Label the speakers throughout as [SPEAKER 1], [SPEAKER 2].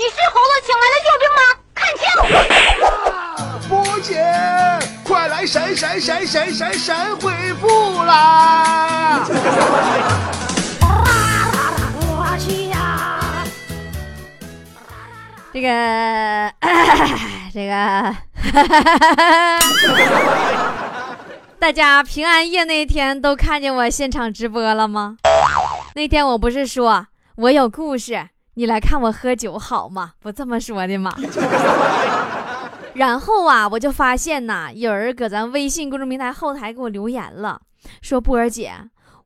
[SPEAKER 1] 你是猴子请来的救兵吗？看
[SPEAKER 2] 清！波姐，快来闪闪闪闪闪闪回复啦！
[SPEAKER 3] 这个，这个，大家平安夜那天都看见我现场直播了吗？那天我不是说我有故事。你来看我喝酒好吗？不这么说的吗？然后啊，我就发现呐，有人搁咱微信公众平台后台给我留言了，说波儿姐。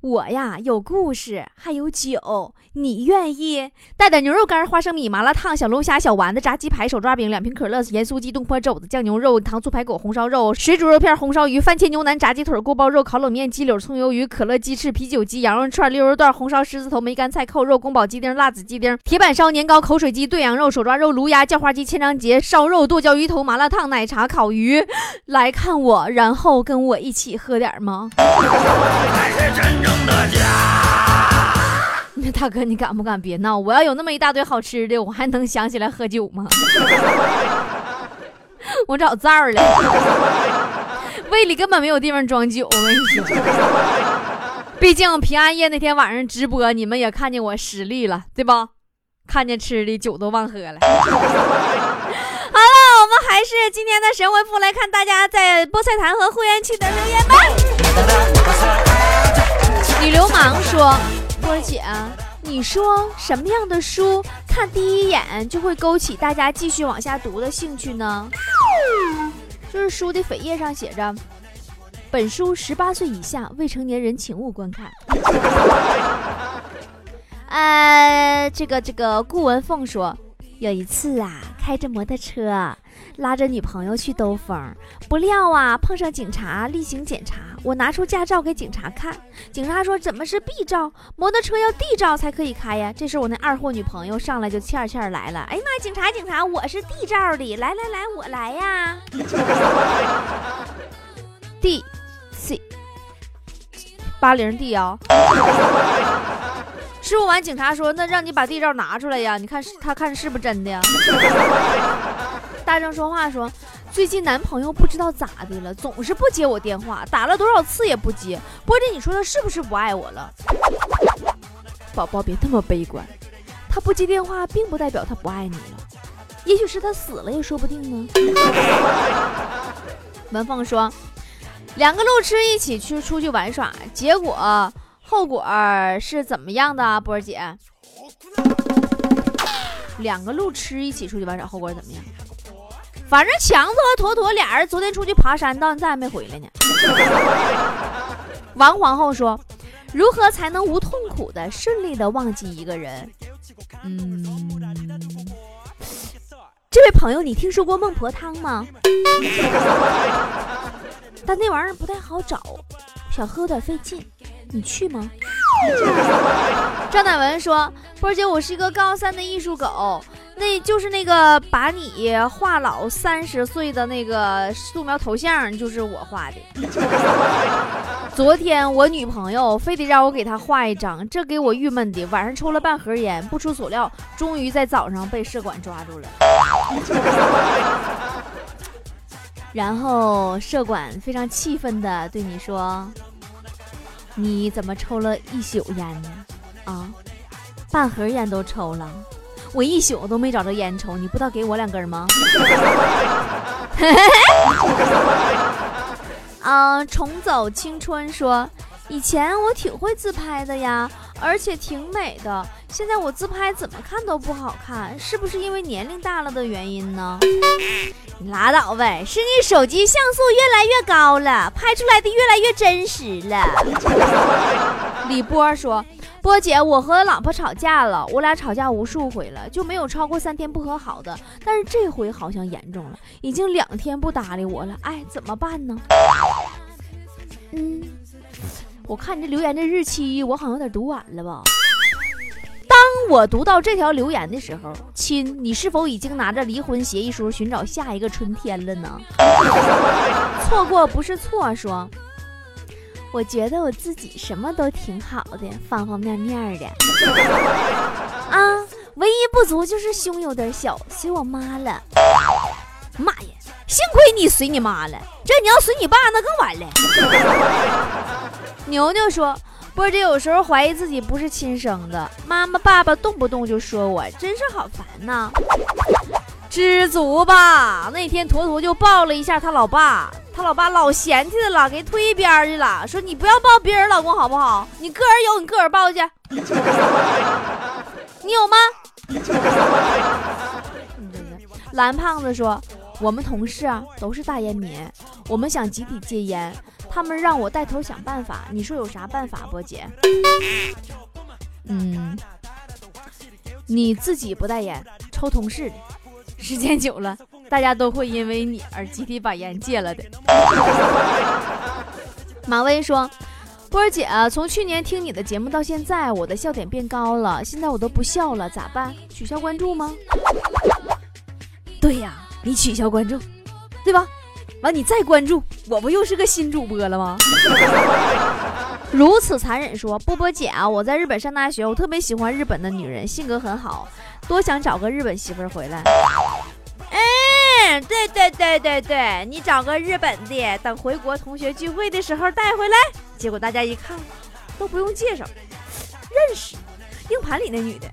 [SPEAKER 3] 我呀有故事，还有酒，你愿意带点牛肉干、花生米、麻辣烫、小龙虾、小丸子、炸鸡排、手抓饼、两瓶可乐、盐酥鸡、东坡肘子、酱牛肉、糖醋排骨、红烧肉、水煮肉片、红烧鱼、番茄牛腩、炸鸡腿、锅包肉、烤冷面、鸡柳、葱油鱼、可乐鸡翅、啤酒鸡、羊肉串、溜肉段、红烧狮子头、梅干菜、扣肉、宫保鸡丁、辣子鸡丁、铁板烧、年糕、口水鸡、炖羊肉、手抓肉、卤鸭、叫花鸡、千张节、烧肉、剁椒鱼头、麻辣烫、奶茶、烤鱼，来看我，然后跟我一起喝点吗？大哥，你敢不敢别闹？我要有那么一大堆好吃的，我还能想起来喝酒吗？我找灶儿了，胃里根本没有地方装酒。我跟你说，毕竟平安夜那天晚上直播，你们也看见我实力了，对不？看见吃的酒都忘喝了。好了，我们还是今天的神回复，来看大家在菠菜坛和会员区的留言吧。女流氓说：“波姐，你说什么样的书看第一眼就会勾起大家继续往下读的兴趣呢？就是书的扉页上写着，本书十八岁以下未成年人请勿观看。呃，这个这个顾文凤说，有一次啊，开着摩托车。”拉着女朋友去兜风，不料啊碰上警察例行检查。我拿出驾照给警察看，警察说怎么是 B 照？摩托车要 D 照才可以开呀。这时我那二货女朋友上来就欠欠来了。哎呀妈，警察警察，我是 D 照的，来来来，我来呀。D C 八零 D 啊。师傅完，警察说那让你把地照拿出来呀，你看他看是不是真的呀？大声说话说，最近男朋友不知道咋的了，总是不接我电话，打了多少次也不接。波姐，你说他是不是不爱我了？宝宝别那么悲观，他不接电话并不代表他不爱你了，也许是他死了也说不定呢。文凤说，两个路痴一起去出去玩耍，结果后果是怎么样的啊？波儿姐，两个路痴一起出去玩耍，后果怎么样？反正强子和坨坨俩人昨天出去爬山，到现在还没回来呢。王皇后说：“如何才能无痛苦的顺利的忘记一个人？”嗯，这位朋友，你听说过孟婆汤吗？但那玩意儿不太好找，想喝有点费劲，你去吗？张乃文说：“波姐，我是一个高三的艺术狗。”那就是那个把你画老三十岁的那个素描头像，就是我画的。昨天我女朋友非得让我给她画一张，这给我郁闷的。晚上抽了半盒烟，不出所料，终于在早上被社管抓住了。然后社管非常气愤的对你说：“你怎么抽了一宿烟呢？啊，半盒烟都抽了。”我一宿都没找着烟抽，你不知道给我两根吗？啊，重走青春说，以前我挺会自拍的呀，而且挺美的。现在我自拍怎么看都不好看，是不是因为年龄大了的原因呢？你拉倒呗，是你手机像素越来越高了，拍出来的越来越真实了。李波说。波姐，我和老婆吵架了，我俩吵架无数回了，就没有超过三天不和好的。但是这回好像严重了，已经两天不搭理我了。哎，怎么办呢？嗯，我看你这留言的日期，我好像有点读晚了吧？当我读到这条留言的时候，亲，你是否已经拿着离婚协议书寻找下一个春天了呢？错过不是错，说。我觉得我自己什么都挺好的，方方面面的。啊，唯一不足就是胸有点小，随我妈了。妈呀，幸亏你随你妈了，这你要随你爸那更完了。牛牛说。波姐有时候怀疑自己不是亲生的，妈妈爸爸动不动就说我，真是好烦呐。知足吧，那天坨坨就抱了一下他老爸，他老爸老嫌弃他了，给推一边去了，说你不要抱别人老公好不好？你个人有你个人抱去。你有吗？蓝胖子说，我们同事啊都是大烟民，我们想集体戒烟。他们让我带头想办法，你说有啥办法，波姐？嗯，你自己不带烟，抽同事的，时间久了，大家都会因为你而集体把烟戒了的。马威说：“波儿姐，从去年听你的节目到现在，我的笑点变高了，现在我都不笑了，咋办？取消关注吗？”对呀，你取消关注，对吧？完，你再关注我，不又是个新主播了吗？如此残忍，说波波姐啊，我在日本上大学，我特别喜欢日本的女人，性格很好，多想找个日本媳妇回来。嗯，对对对对对，你找个日本的，等回国同学聚会的时候带回来。结果大家一看，都不用介绍，认识，硬盘里那女的。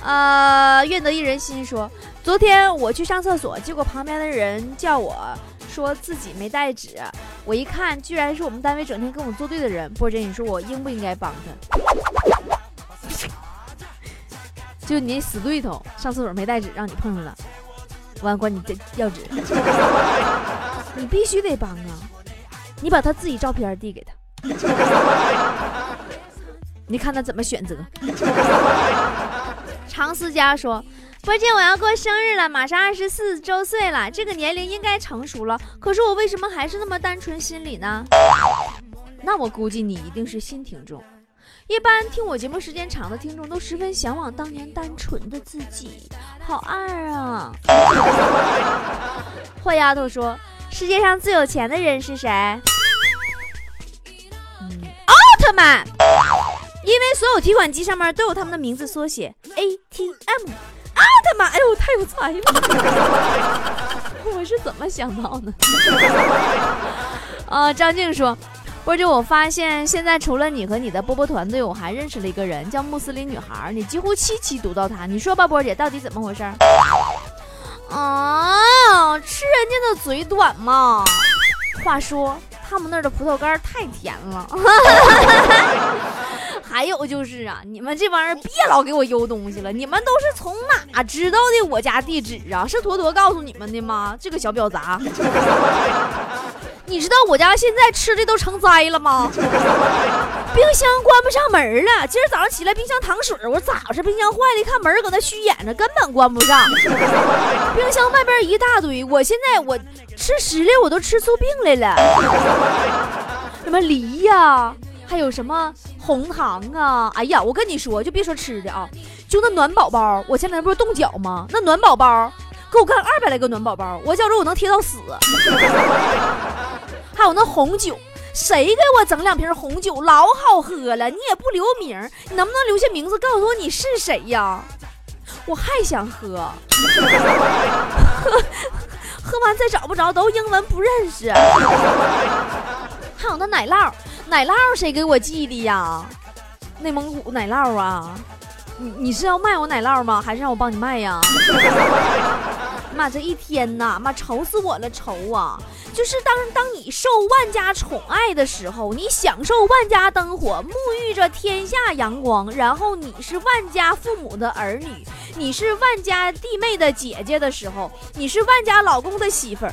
[SPEAKER 3] 呃，愿得一人心说。昨天我去上厕所，结果旁边的人叫我说自己没带纸，我一看，居然是我们单位整天跟我作对的人。波姐，你说我应不应该帮他？就你死对头，上厕所没带纸，让你碰上了，完管你要纸，你必须得帮啊！你把他自己照片递给他，你看他怎么选择。常思佳说。波姐，我要过生日了，马上二十四周岁了，这个年龄应该成熟了。可是我为什么还是那么单纯心理呢？那我估计你一定是新听众。一般听我节目时间长的听众都十分向往当年单纯的自己，好二啊！坏丫头说：“世界上最有钱的人是谁？”嗯，奥特曼，因为所有提款机上面都有他们的名字缩写 ATM。啊他妈！哎呦，太有才了！我是怎么想到的？啊，张静说，波姐，我发现现在除了你和你的波波团队，我还认识了一个人，叫穆斯林女孩。你几乎七期读到她，你说吧，波姐，到底怎么回事？啊，吃人家的嘴短嘛。话说，他们那儿的葡萄干太甜了。还有就是啊，你们这帮人别老给我邮东西了。你们都是从哪知道的我家地址啊？是坨坨告诉你们的吗？这个小婊砸！你知道我家现在吃的都成灾了吗？冰箱关不上门了。今儿早上起来，冰箱淌水，我说咋回事？冰箱坏了，一看门搁那虚掩着，根本关不上。冰箱外边一大堆，我现在我吃石榴我都吃出病来了。什么梨呀？还有什么红糖啊？哎呀，我跟你说，就别说吃的啊，就那暖宝宝，我前两天不是冻脚吗？那暖宝宝给我干二百来个暖宝宝，我觉着我能贴到死。还有那红酒，谁给我整两瓶红酒？老好喝了，你也不留名，你能不能留下名字，告诉我你是谁呀？我还想喝，喝 喝完再找不着，都英文不认识。还有那奶酪。奶酪谁给我寄的呀？内蒙古奶酪啊！你你是要卖我奶酪吗？还是让我帮你卖呀？妈，这一天呐，妈愁死我了，愁啊！就是当当你受万家宠爱的时候，你享受万家灯火，沐浴着天下阳光，然后你是万家父母的儿女，你是万家弟妹的姐姐的时候，你是万家老公的媳妇儿。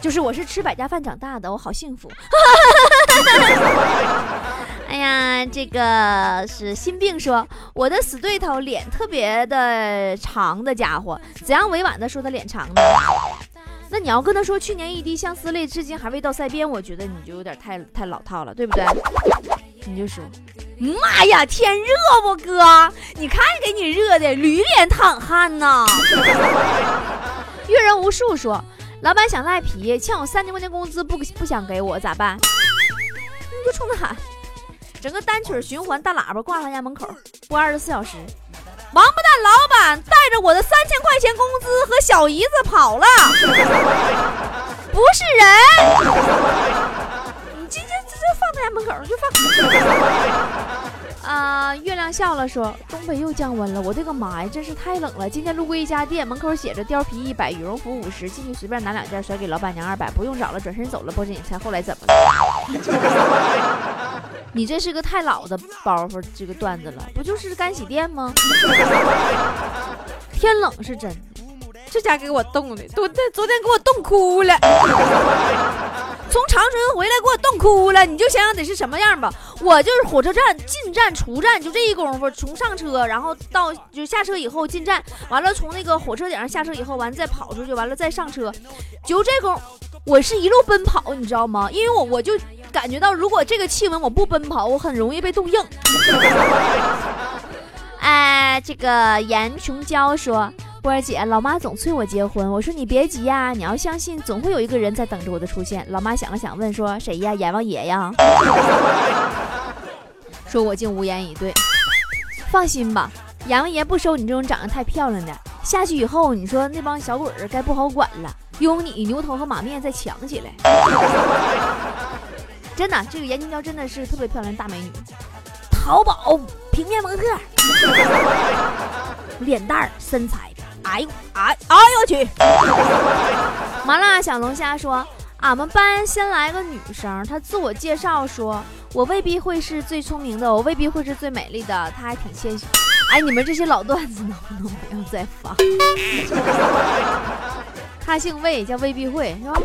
[SPEAKER 3] 就是我是吃百家饭长大的，我好幸福。哎呀，这个是心病说我的死对头脸特别的长的家伙，怎样委婉的说他脸长呢？那你要跟他说去年一滴相思泪，至今还未到腮边，我觉得你就有点太太老套了，对不对？你就说，妈呀，天热不哥？你看给你热的，驴脸淌汗呐。阅人无数说。老板想赖皮，欠我三千块钱工资不不想给我咋办？你就冲他喊，整个单曲循环大喇叭挂他家门口，播二十四小时。王八蛋老板带着我的三千块钱工资和小姨子跑了，不是人！你今天这就放他家门口就放。啊！月亮笑了，说：“东北又降温了，我的个妈呀，真是太冷了！今天路过一家店，门口写着貂皮一百，羽绒服五十，进去随便拿两件，甩给老板娘二百，不用找了，转身走了。波姐，你猜后来怎么了？你这是个太老的包袱，这个段子了，不就是干洗店吗？天冷是真的，这家给我冻的，昨天昨天给我冻哭了。”从长春回来给我冻哭了，你就想想得是什么样吧。我就是火车站进站出站就这一功夫，从上车然后到就下车以后进站，完了从那个火车顶上下车以后，完再跑出去，完了再上车，就这功，我是一路奔跑，你知道吗？因为我我就感觉到，如果这个气温我不奔跑，我很容易被冻硬。哎，这个严琼娇说。波儿姐，老妈总催我结婚，我说你别急呀，你要相信，总会有一个人在等着我的出现。老妈想了想，问说谁呀？阎王爷呀？说我竟无言以对。放心吧，阎王爷不收你这种长得太漂亮的。下去以后，你说那帮小鬼儿该不好管了，用你牛头和马面再抢起来。真的，这个闫金娇真的是特别漂亮大美女，淘宝平面模特，脸蛋儿身材。哎呦哎哎呦我去！麻辣小龙虾说：“俺们班先来个女生，她自我介绍说，我未必会是最聪明的，我未必会是最美丽的，她还挺谦虚。哎，你们这些老段子能不能不要再发？她姓魏，叫魏必会，是吧？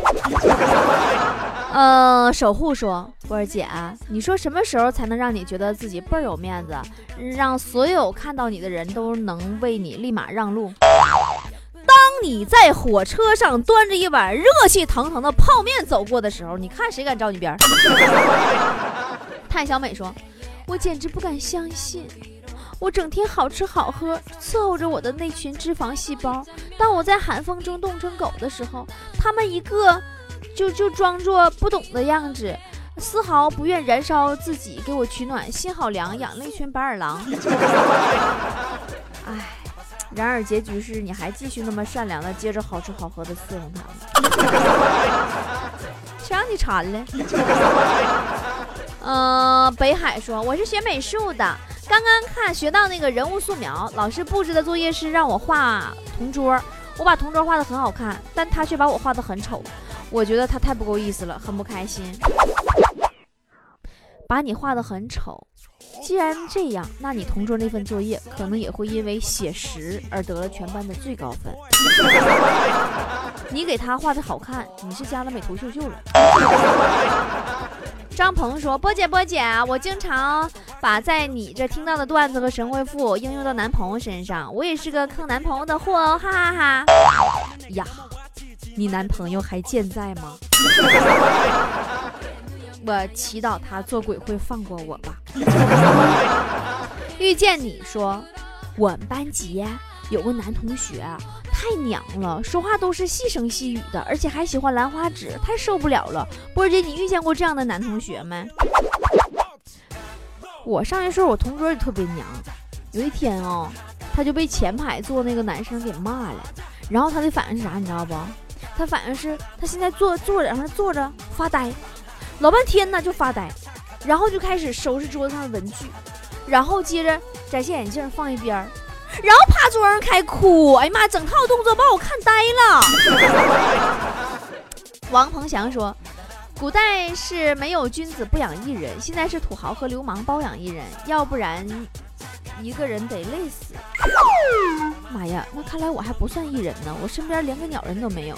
[SPEAKER 3] 呃，守护说，波儿姐，你说什么时候才能让你觉得自己倍儿有面子，让所有看到你的人都能为你立马让路？当你在火车上端着一碗热气腾腾的泡面走过的时候，你看谁敢照你边儿？太小美说：“我简直不敢相信，我整天好吃好喝伺候着我的那群脂肪细胞，当我在寒风中冻成狗的时候，他们一个就就装作不懂的样子，丝毫不愿燃烧自己给我取暖，心好凉，养了一群白眼狼。哎。”然而结局是，你还继续那么善良的接着好吃好喝的伺候他们，谁让你馋了？嗯，北海说我是学美术的，刚刚看学到那个人物素描，老师布置的作业是让我画同桌，我把同桌画的很好看，但他却把我画的很丑，我觉得他太不够意思了，很不开心。把你画的很丑。既然这样，那你同桌那份作业可能也会因为写实而得了全班的最高分。你给他画的好看，你是加了美图秀秀了。张鹏说：“波姐，波姐，我经常把在你这听到的段子和神回复应用到男朋友身上，我也是个坑男朋友的货哦，哈哈哈。”呀，你男朋友还健在吗？我祈祷他做鬼会放过我吧。遇见你说，我们班级有个男同学太娘了，说话都是细声细语的，而且还喜欢兰花指，太受不了了。波儿姐，你遇见过这样的男同学没？我上学时候，我同桌也特别娘。有一天哦，他就被前排坐那个男生给骂了，然后他的反应是啥？你知道不？他反应是他现在坐坐着，然后坐着发呆。老半天呢，就发呆，然后就开始收拾桌子上的文具，然后接着摘下眼镜放一边儿，然后趴桌上开哭。哎呀妈，整套动作把我看呆了。王鹏翔说，古代是没有君子不养艺人，现在是土豪和流氓包养艺人，要不然一个人得累死。妈呀，那看来我还不算艺人呢，我身边连个鸟人都没有。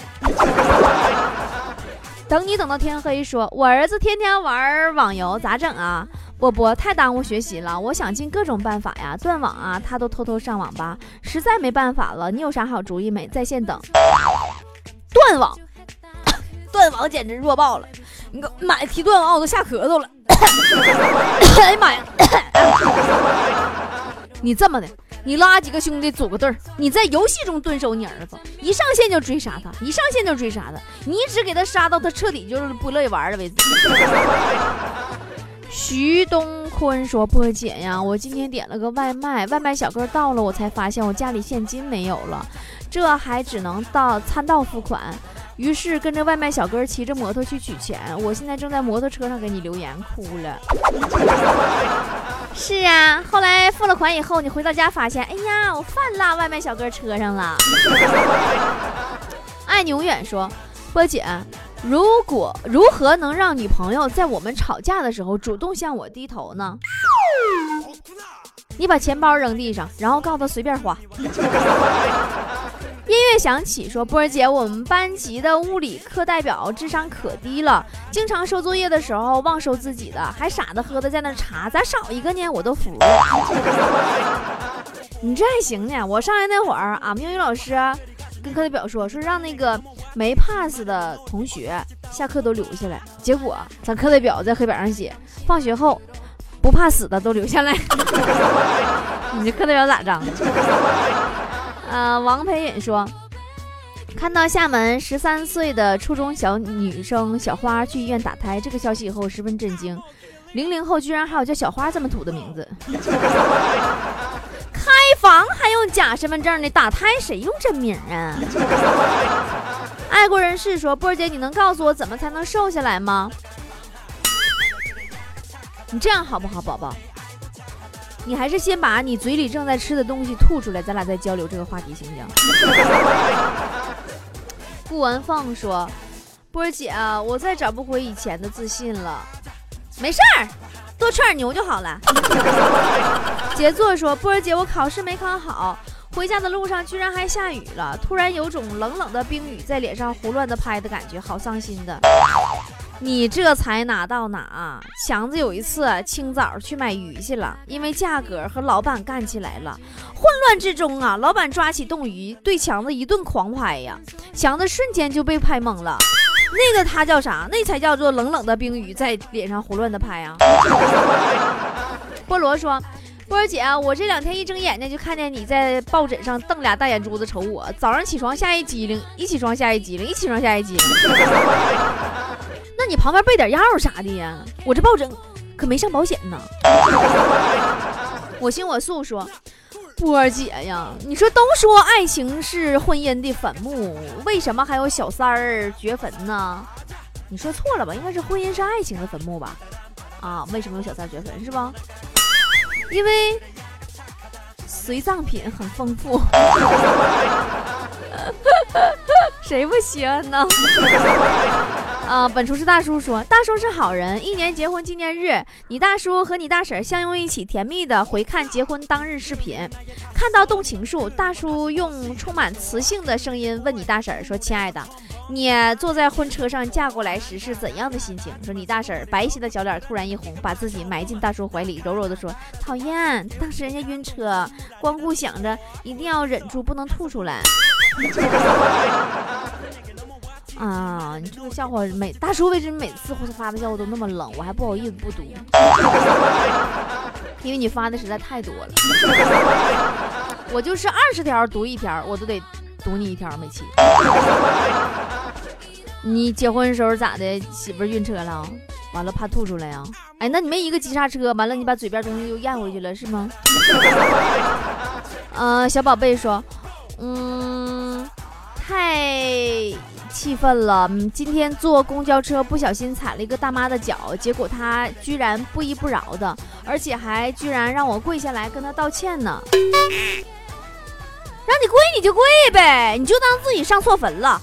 [SPEAKER 3] 等你等到天黑，说我儿子天天玩网游，咋整啊？波波太耽误学习了，我想尽各种办法呀，断网啊，他都偷偷上网吧，实在没办法了。你有啥好主意没？在线等。断网，断网简直弱爆了！你个妈提断网我都吓咳嗽了。哎呀妈呀！你这么的。你拉几个兄弟组个队儿，你在游戏中蹲守你儿子，一上线就追杀他，一上线就追杀他，你一直给他杀到他彻底就是不乐意玩了为止。徐东坤说：“波姐呀，我今天点了个外卖，外卖小哥到了，我才发现我家里现金没有了，这还只能到餐到付款。于是跟着外卖小哥骑着摩托去取钱。我现在正在摩托车上给你留言，哭了。是啊，后来付了款以后，你回到家发现，哎呀，我饭落外卖小哥车上了。爱你永远说，波姐。”如果如何能让女朋友在我们吵架的时候主动向我低头呢？你把钱包扔地上，然后告诉她随便花。音乐响起，说波儿姐，我们班级的物理课代表智商可低了，经常收作业的时候忘收自己的，还傻的呵的在那查，咋少一个呢？我都服了。你这还行呢，我上来那会儿，俺们英语老师。跟课代表说说让那个没 pass 的同学下课都留下来，结果咱课代表在黑板上写放学后不怕死的都留下来。你这课代表咋张？呃，王培允说，看到厦门十三岁的初中小女生小花去医院打胎这个消息以后，十分震惊。零零后居然还有叫小花这么土的名字。开房还用假身份证呢？打胎谁用真名啊？爱国人士说：“波姐，你能告诉我怎么才能瘦下来吗？”你这样好不好，宝宝？你还是先把你嘴里正在吃的东西吐出来，咱俩再交流这个话题，行不行？顾文凤说：“波儿姐，我再找不回以前的自信了。”没事儿。多吃点牛就好了。杰作说：“波儿姐，我考试没考好，回家的路上居然还下雨了，突然有种冷冷的冰雨在脸上胡乱的拍的感觉，好伤心的。”你这才哪到哪？强子有一次清早去买鱼去了，因为价格和老板干起来了，混乱之中啊，老板抓起冻鱼对强子一顿狂拍呀，强子瞬间就被拍懵了。那个他叫啥？那才叫做冷冷的冰雨在脸上胡乱的拍啊！菠萝说：“波儿姐，我这两天一睁眼睛就看见你在抱枕上瞪俩大眼珠子瞅我。早上起床吓一激灵，一起床吓一激灵，一起床吓一激灵。你旁边备点药啥的呀？我这抱枕可没上保险呢。”我行我素说。波儿姐呀，你说都说爱情是婚姻的坟墓，为什么还有小三儿掘坟呢？你说错了吧？应该是婚姻是爱情的坟墓吧？啊，为什么有小三掘坟是吧？因为随葬品很丰富。谁不稀罕呢？啊，本厨师大叔说，大叔是好人。一年结婚纪念日，你大叔和你大婶相拥一起，甜蜜的回看结婚当日视频，看到动情术，大叔用充满磁性的声音问你大婶说：“亲爱的，你坐在婚车上嫁过来时是怎样的心情？”说你大婶白皙的小脸突然一红，把自己埋进大叔怀里，柔柔的说：“讨厌，当时人家晕车，光顾想着一定要忍住，不能吐出来。”啊，你这个笑话每大叔为什么每次发的笑话都那么冷？我还不好意思不读，因为你发的实在太多了。我就是二十条读一条，我都得读你一条，每期。你结婚的时候咋的？媳妇晕车了，完了怕吐出来呀？哎，那你没一个急刹车，完了你把嘴边东西又咽回去了是吗？嗯，小宝贝说，嗯，太。气愤了，今天坐公交车不小心踩了一个大妈的脚，结果她居然不依不饶的，而且还居然让我跪下来跟她道歉呢。让你跪你就跪呗，你就当自己上错坟了。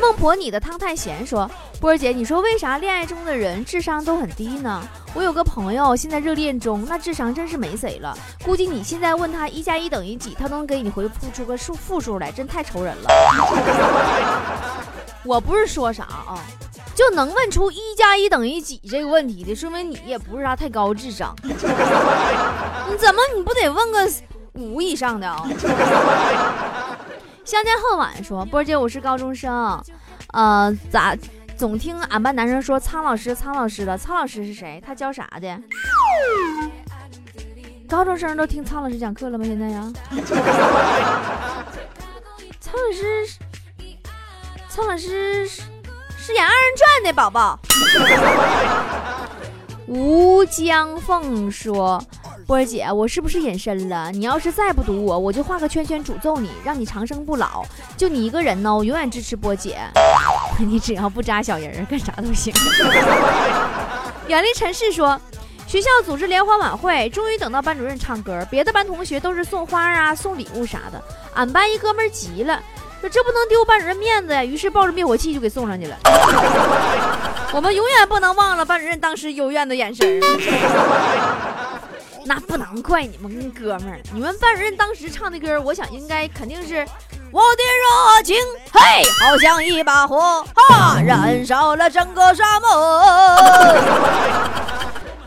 [SPEAKER 3] 孟婆，你的汤太咸说。波儿姐，你说为啥恋爱中的人智商都很低呢？我有个朋友现在热恋中，那智商真是没谁了。估计你现在问他一加一等于几，他能给你回复出个数负数来，真太愁人了。我不是说啥啊，就能问出一加一等于几这个问题的，说明你也不是啥太高智商。你怎么你不得问个五以上的啊？相见恨晚说，波儿姐，我是高中生，呃，咋？总听俺班男生说苍老师，苍老师的苍老师是谁？他教啥的？高中生都听苍老师讲课了吗？现在呀？苍老师，苍老师是演二人转的宝宝。吴江凤说：“波姐，我是不是隐身了？你要是再不堵我，我就画个圈圈诅咒你，让你长生不老。就你一个人呢，我永远支持波姐。你只要不扎小人儿，干啥都行。”远离尘世说：“学校组织联欢晚会，终于等到班主任唱歌，别的班同学都是送花啊、送礼物啥的，俺班一哥们儿急了。”说这不能丢班主任面子呀，于是抱着灭火器就给送上去了。我们永远不能忘了班主任当时幽怨的眼神。那不能怪你们哥们儿，你们班主任当时唱的歌，我想应该肯定是我的热情，嘿，好像一把火，哈，燃烧了整个沙漠。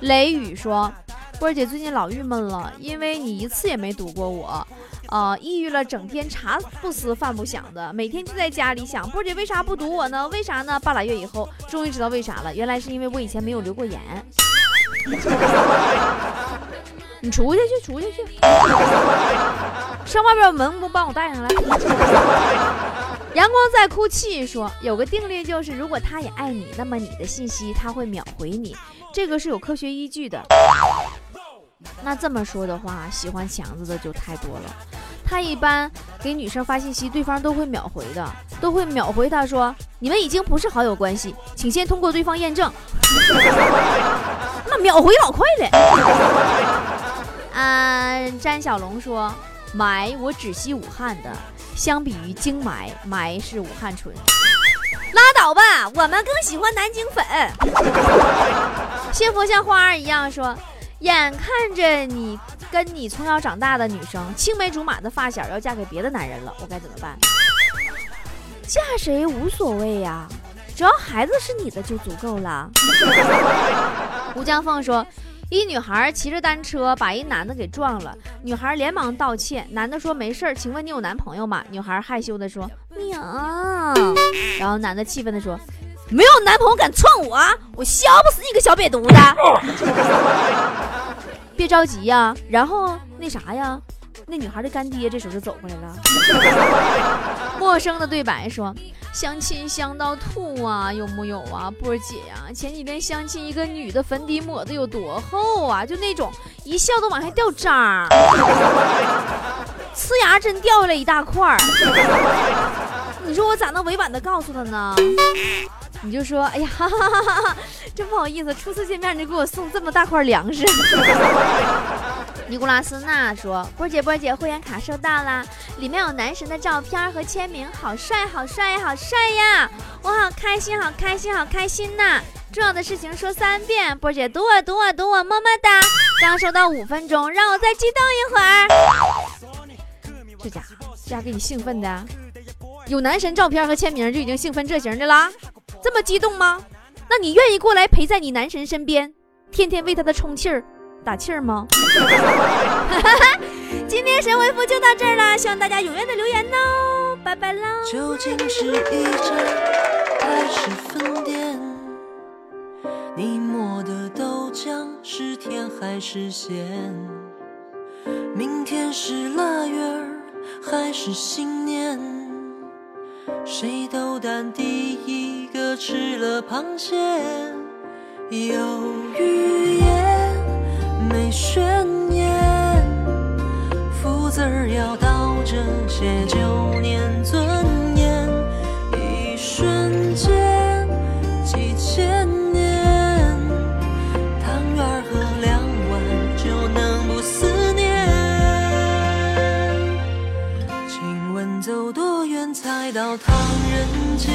[SPEAKER 3] 雷雨说：“波儿姐最近老郁闷了，因为你一次也没堵过我。”啊，抑郁了，整天茶不思饭不想的，每天就在家里想，波姐为啥不堵我呢？为啥呢？半拉月以后，终于知道为啥了，原来是因为我以前没有留过言。你出去去，出去去，上外边门不帮我带上来。阳光在哭泣说，有个定律就是，如果他也爱你，那么你的信息他会秒回你，这个是有科学依据的。那这么说的话，喜欢强子的就太多了。他一般给女生发信息，对方都会秒回的，都会秒回。他说：“你们已经不是好友关系，请先通过对方验证。”那秒回老快了。嗯，詹小龙说：“霾我只吸武汉的，相比于京霾，霾是武汉纯。”拉倒吧，我们更喜欢南京粉。幸福像花儿一样说。眼看着你跟你从小长大的女生青梅竹马的发小要嫁给别的男人了，我该怎么办？嫁谁无所谓呀，只要孩子是你的就足够了。吴江凤说，一女孩骑着单车把一男的给撞了，女孩连忙道歉，男的说没事儿，请问你有男朋友吗？女孩害羞的说没有，然后男的气愤的说。没有男朋友敢撞我，我削不死你个小瘪犊子！别着急呀，然后那啥呀，那女孩的干爹这时候就走过来了。陌生的对白说：“相亲相到吐啊，有木有啊？波儿姐呀，前几天相亲一个女的，粉底抹的有多厚啊？就那种一笑都往下掉渣儿，呲牙真掉下来一大块儿。你说我咋能委婉的告诉他呢？”你就说，哎呀，哈哈哈哈真不好意思，初次见面你就给我送这么大块粮食。尼古拉斯娜说：“波姐，波姐，会员卡收到啦，里面有男神的照片和签名，好帅，好帅，好帅呀！我好开心，好开心，好开心呐！重要的事情说三遍，波姐，读我，读我，读我，么么哒！刚收到五分钟，让我再激动一会儿。这家伙，这家给你兴奋的，有男神照片和签名就已经兴奋这型的啦。”这么激动吗？那你愿意过来陪在你男神身边，天天为他的充气儿打气儿吗？今天神回复就到这儿了，希望大家踊跃的留言哦，拜拜喽。究竟是一针还是粉点？你磨的豆浆是甜还是咸？明天是腊月儿还是新年？谁斗胆第一。个吃了螃蟹，有预言没宣言，福字儿要倒着写，九年尊严，一瞬间几千年，汤圆儿喝两碗就能不思念。请问走多远才到唐人街？